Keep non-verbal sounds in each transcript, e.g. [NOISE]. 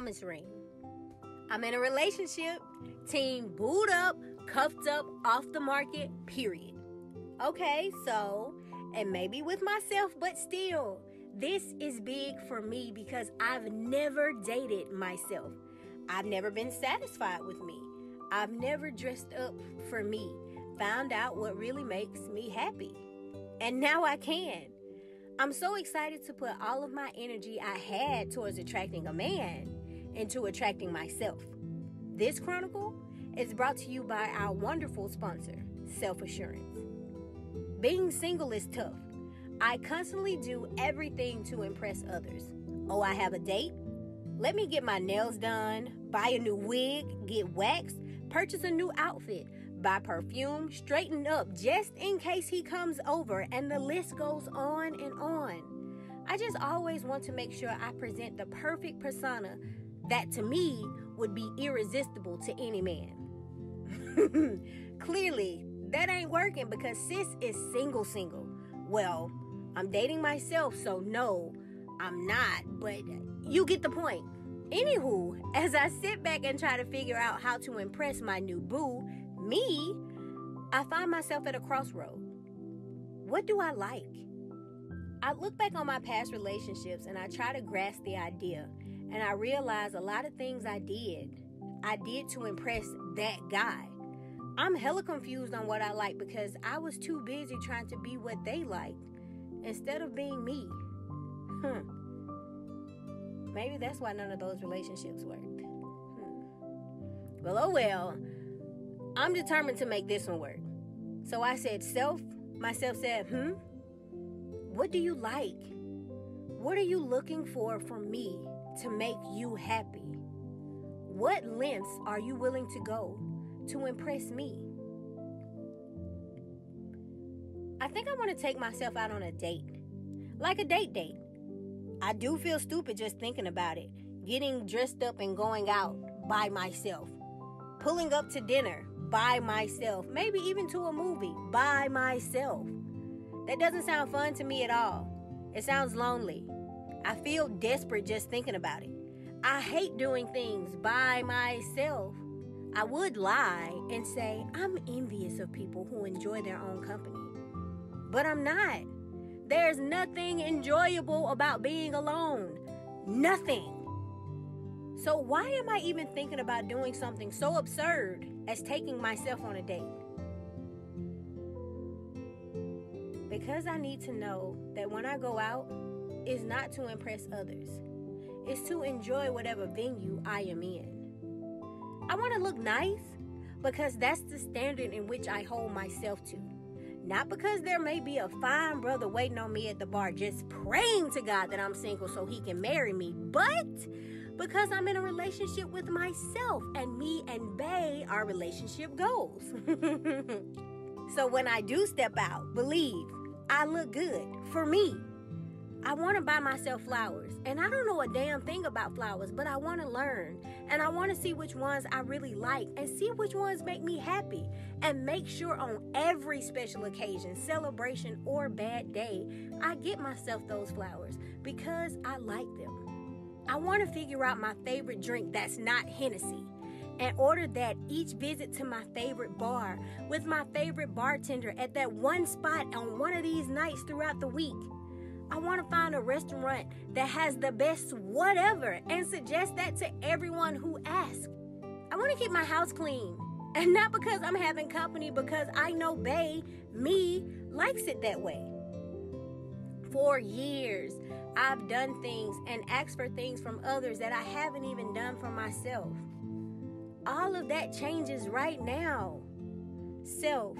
promise ring. I'm in a relationship, team booed up, cuffed up, off the market, period. Okay, so, and maybe with myself, but still, this is big for me because I've never dated myself. I've never been satisfied with me. I've never dressed up for me, found out what really makes me happy. And now I can. I'm so excited to put all of my energy I had towards attracting a man into attracting myself. This chronicle is brought to you by our wonderful sponsor, Self Assurance. Being single is tough. I constantly do everything to impress others. Oh, I have a date? Let me get my nails done, buy a new wig, get waxed, purchase a new outfit, buy perfume, straighten up just in case he comes over, and the list goes on and on. I just always want to make sure I present the perfect persona that to me would be irresistible to any man. [LAUGHS] Clearly, that ain't working because sis is single, single. Well, I'm dating myself, so no, I'm not, but you get the point. Anywho, as I sit back and try to figure out how to impress my new boo, me, I find myself at a crossroad. What do I like? I look back on my past relationships and I try to grasp the idea, and I realized a lot of things I did, I did to impress that guy. I'm hella confused on what I like because I was too busy trying to be what they liked instead of being me. Hmm. Maybe that's why none of those relationships worked. Hmm. Well, oh well. I'm determined to make this one work. So I said, Self, myself said, Hmm, what do you like? What are you looking for from me to make you happy? What lengths are you willing to go to impress me? I think I want to take myself out on a date, like a date date. I do feel stupid just thinking about it. Getting dressed up and going out by myself. Pulling up to dinner by myself. Maybe even to a movie by myself. That doesn't sound fun to me at all. It sounds lonely. I feel desperate just thinking about it. I hate doing things by myself. I would lie and say I'm envious of people who enjoy their own company. But I'm not. There's nothing enjoyable about being alone. Nothing. So, why am I even thinking about doing something so absurd as taking myself on a date? Because I need to know that when I go out, it's not to impress others, it's to enjoy whatever venue I am in. I want to look nice because that's the standard in which I hold myself to. Not because there may be a fine brother waiting on me at the bar just praying to God that I'm single so he can marry me, but because I'm in a relationship with myself and me and bae, our relationship goals. [LAUGHS] so when I do step out, believe I look good for me. I want to buy myself flowers. And I don't know a damn thing about flowers, but I want to learn. And I want to see which ones I really like and see which ones make me happy. And make sure on every special occasion, celebration, or bad day, I get myself those flowers because I like them. I want to figure out my favorite drink that's not Hennessy and order that each visit to my favorite bar with my favorite bartender at that one spot on one of these nights throughout the week. I want to find a restaurant that has the best whatever and suggest that to everyone who asks. I want to keep my house clean. [LAUGHS] And not because I'm having company, because I know bae, me, likes it that way. For years, I've done things and asked for things from others that I haven't even done for myself. All of that changes right now. Self,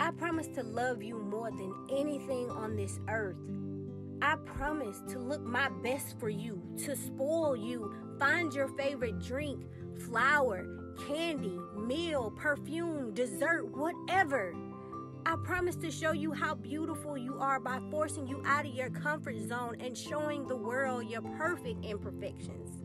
I promise to love you more than anything on this earth. I promise to look my best for you, to spoil you, find your favorite drink, flower, candy, meal, perfume, dessert, whatever. I promise to show you how beautiful you are by forcing you out of your comfort zone and showing the world your perfect imperfections.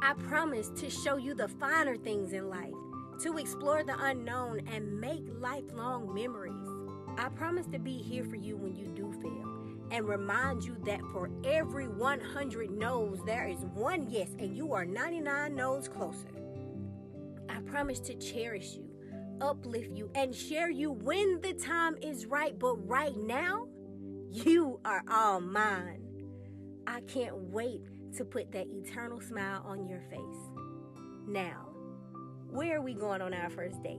I promise to show you the finer things in life to explore the unknown and make lifelong memories. I promise to be here for you when you do fail and remind you that for every 100 no's, there is one yes, and you are 99 no's closer. I promise to cherish you, uplift you, and share you when the time is right. But right now, you are all mine. I can't wait to put that eternal smile on your face. Now, where are we going on our first date?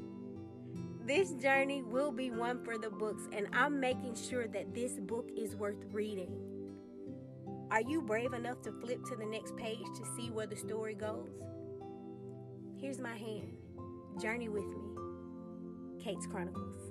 [LAUGHS] this journey will be one for the books, and I'm making sure that this book is worth reading. Are you brave enough to flip to the next page to see where the story goes? Here's my hand. Journey with me. Kate's Chronicles.